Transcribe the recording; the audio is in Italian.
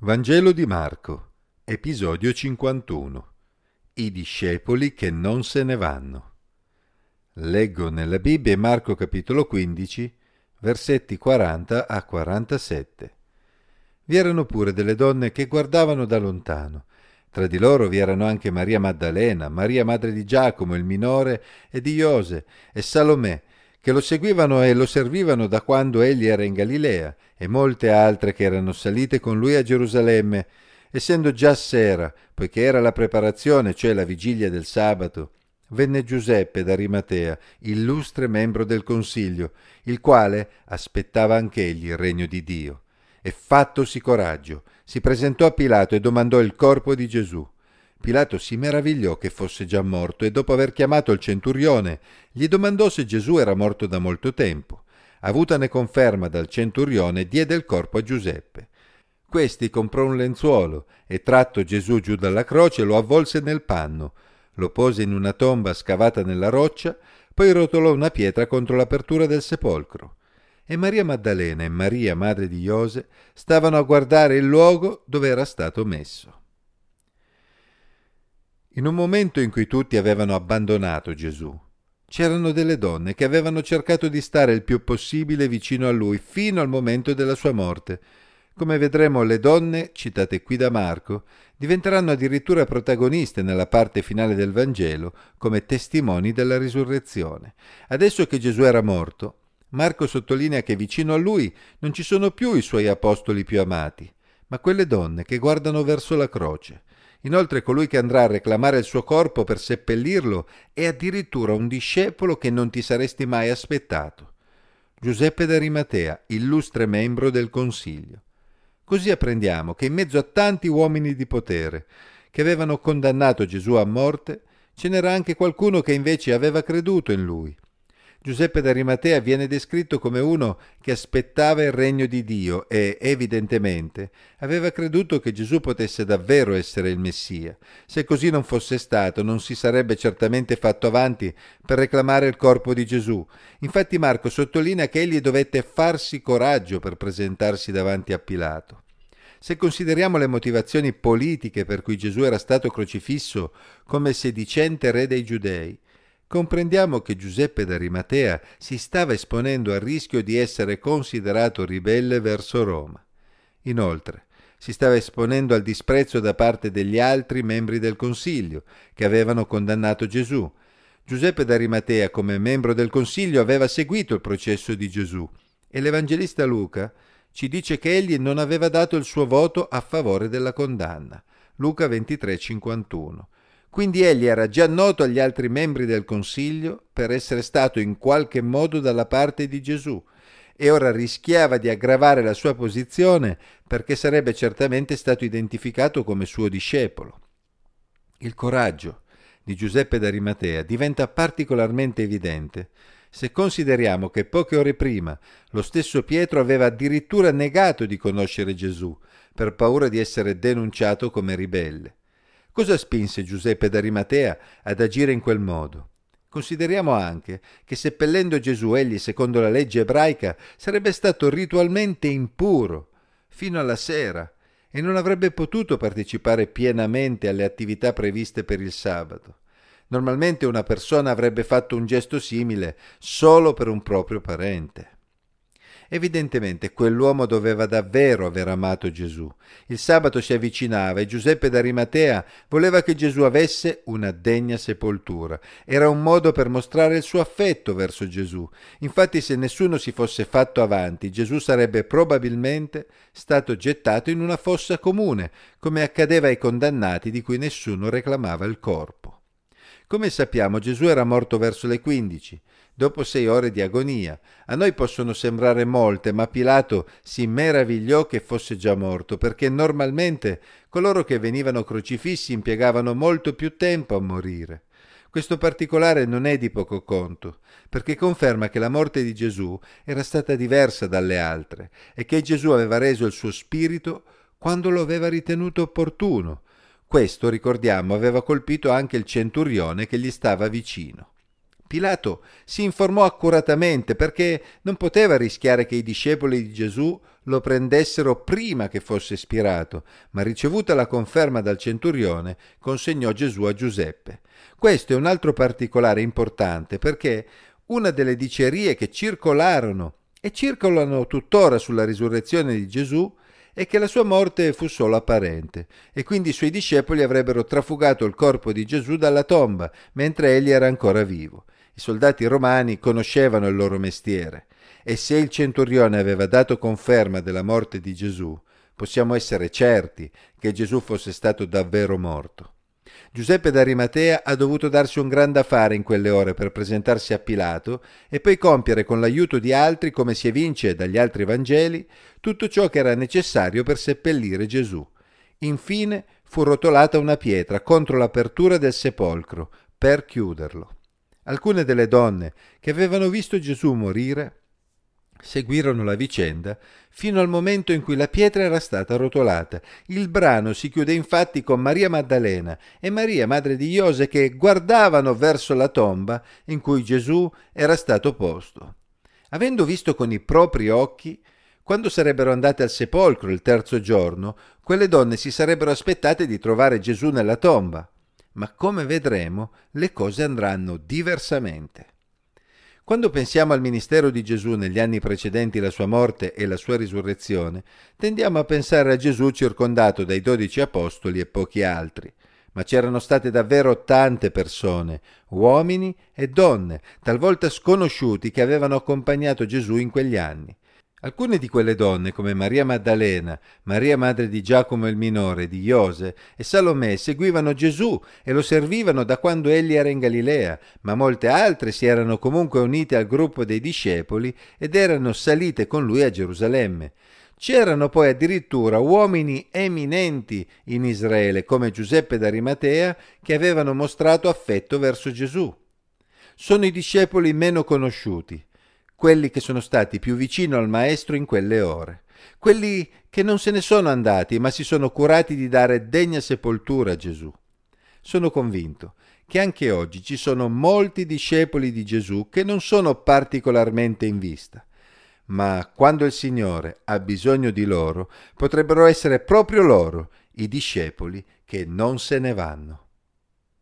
Vangelo di Marco, episodio 51. I discepoli che non se ne vanno. Leggo nella Bibbia Marco capitolo 15, versetti 40 a 47. Vi erano pure delle donne che guardavano da lontano. Tra di loro vi erano anche Maria Maddalena, Maria madre di Giacomo il minore e di Iose e Salomè, che lo seguivano e lo servivano da quando egli era in Galilea, e molte altre che erano salite con lui a Gerusalemme, essendo già sera, poiché era la preparazione, cioè la vigilia del sabato, venne Giuseppe d'Arimatea, illustre membro del consiglio, il quale aspettava anch'egli il regno di Dio. E fattosi coraggio, si presentò a Pilato e domandò il corpo di Gesù. Pilato si meravigliò che fosse già morto e dopo aver chiamato il centurione gli domandò se Gesù era morto da molto tempo. Avutane conferma dal centurione diede il corpo a Giuseppe. Questi comprò un lenzuolo e tratto Gesù giù dalla croce lo avvolse nel panno, lo pose in una tomba scavata nella roccia, poi rotolò una pietra contro l'apertura del sepolcro. E Maria Maddalena e Maria, madre di Iose, stavano a guardare il luogo dove era stato messo. In un momento in cui tutti avevano abbandonato Gesù, c'erano delle donne che avevano cercato di stare il più possibile vicino a lui fino al momento della sua morte. Come vedremo, le donne, citate qui da Marco, diventeranno addirittura protagoniste nella parte finale del Vangelo come testimoni della risurrezione. Adesso che Gesù era morto, Marco sottolinea che vicino a lui non ci sono più i suoi apostoli più amati, ma quelle donne che guardano verso la croce. Inoltre colui che andrà a reclamare il suo corpo per seppellirlo è addirittura un discepolo che non ti saresti mai aspettato. Giuseppe d'Arimatea, illustre membro del Consiglio. Così apprendiamo che in mezzo a tanti uomini di potere che avevano condannato Gesù a morte, ce n'era anche qualcuno che invece aveva creduto in lui Giuseppe d'Arimatea viene descritto come uno che aspettava il regno di Dio e, evidentemente, aveva creduto che Gesù potesse davvero essere il Messia. Se così non fosse stato, non si sarebbe certamente fatto avanti per reclamare il corpo di Gesù. Infatti Marco sottolinea che egli dovette farsi coraggio per presentarsi davanti a Pilato. Se consideriamo le motivazioni politiche per cui Gesù era stato crocifisso come sedicente re dei giudei, comprendiamo che Giuseppe d'Arimatea si stava esponendo al rischio di essere considerato ribelle verso Roma. Inoltre, si stava esponendo al disprezzo da parte degli altri membri del Consiglio, che avevano condannato Gesù. Giuseppe d'Arimatea, come membro del Consiglio, aveva seguito il processo di Gesù e l'Evangelista Luca ci dice che egli non aveva dato il suo voto a favore della condanna. Luca 23:51. Quindi egli era già noto agli altri membri del Consiglio per essere stato in qualche modo dalla parte di Gesù e ora rischiava di aggravare la sua posizione perché sarebbe certamente stato identificato come suo discepolo. Il coraggio di Giuseppe d'Arimatea diventa particolarmente evidente se consideriamo che poche ore prima lo stesso Pietro aveva addirittura negato di conoscere Gesù per paura di essere denunciato come ribelle. Cosa spinse Giuseppe d'Arimatea ad agire in quel modo? Consideriamo anche che seppellendo Gesù egli, secondo la legge ebraica, sarebbe stato ritualmente impuro fino alla sera e non avrebbe potuto partecipare pienamente alle attività previste per il sabato. Normalmente una persona avrebbe fatto un gesto simile solo per un proprio parente. Evidentemente quell'uomo doveva davvero aver amato Gesù. Il sabato si avvicinava e Giuseppe d'Arimatea voleva che Gesù avesse una degna sepoltura. Era un modo per mostrare il suo affetto verso Gesù. Infatti se nessuno si fosse fatto avanti, Gesù sarebbe probabilmente stato gettato in una fossa comune, come accadeva ai condannati di cui nessuno reclamava il corpo. Come sappiamo Gesù era morto verso le quindici dopo sei ore di agonia. A noi possono sembrare molte, ma Pilato si meravigliò che fosse già morto, perché normalmente coloro che venivano crocifissi impiegavano molto più tempo a morire. Questo particolare non è di poco conto, perché conferma che la morte di Gesù era stata diversa dalle altre e che Gesù aveva reso il suo spirito quando lo aveva ritenuto opportuno. Questo, ricordiamo, aveva colpito anche il centurione che gli stava vicino. Pilato si informò accuratamente perché non poteva rischiare che i discepoli di Gesù lo prendessero prima che fosse spirato, ma ricevuta la conferma dal centurione, consegnò Gesù a Giuseppe. Questo è un altro particolare importante perché una delle dicerie che circolarono e circolano tuttora sulla risurrezione di Gesù è che la sua morte fu solo apparente e quindi i suoi discepoli avrebbero trafugato il corpo di Gesù dalla tomba mentre egli era ancora vivo. I soldati romani conoscevano il loro mestiere e se il centurione aveva dato conferma della morte di Gesù, possiamo essere certi che Gesù fosse stato davvero morto. Giuseppe d'Arimatea ha dovuto darsi un gran da fare in quelle ore per presentarsi a Pilato e poi compiere con l'aiuto di altri, come si evince dagli altri Vangeli, tutto ciò che era necessario per seppellire Gesù. Infine fu rotolata una pietra contro l'apertura del sepolcro per chiuderlo. Alcune delle donne che avevano visto Gesù morire seguirono la vicenda fino al momento in cui la pietra era stata rotolata. Il brano si chiude infatti con Maria Maddalena e Maria, madre di Iose, che guardavano verso la tomba in cui Gesù era stato posto. Avendo visto con i propri occhi, quando sarebbero andate al sepolcro il terzo giorno, quelle donne si sarebbero aspettate di trovare Gesù nella tomba ma come vedremo le cose andranno diversamente. Quando pensiamo al ministero di Gesù negli anni precedenti la sua morte e la sua risurrezione, tendiamo a pensare a Gesù circondato dai dodici apostoli e pochi altri. Ma c'erano state davvero tante persone, uomini e donne, talvolta sconosciuti, che avevano accompagnato Gesù in quegli anni. Alcune di quelle donne, come Maria Maddalena, Maria madre di Giacomo il minore, di Iose e Salomè, seguivano Gesù e lo servivano da quando egli era in Galilea, ma molte altre si erano comunque unite al gruppo dei discepoli ed erano salite con lui a Gerusalemme. C'erano poi addirittura uomini eminenti in Israele, come Giuseppe d'Arimatea, che avevano mostrato affetto verso Gesù. Sono i discepoli meno conosciuti quelli che sono stati più vicino al Maestro in quelle ore, quelli che non se ne sono andati, ma si sono curati di dare degna sepoltura a Gesù. Sono convinto che anche oggi ci sono molti discepoli di Gesù che non sono particolarmente in vista, ma quando il Signore ha bisogno di loro, potrebbero essere proprio loro i discepoli che non se ne vanno.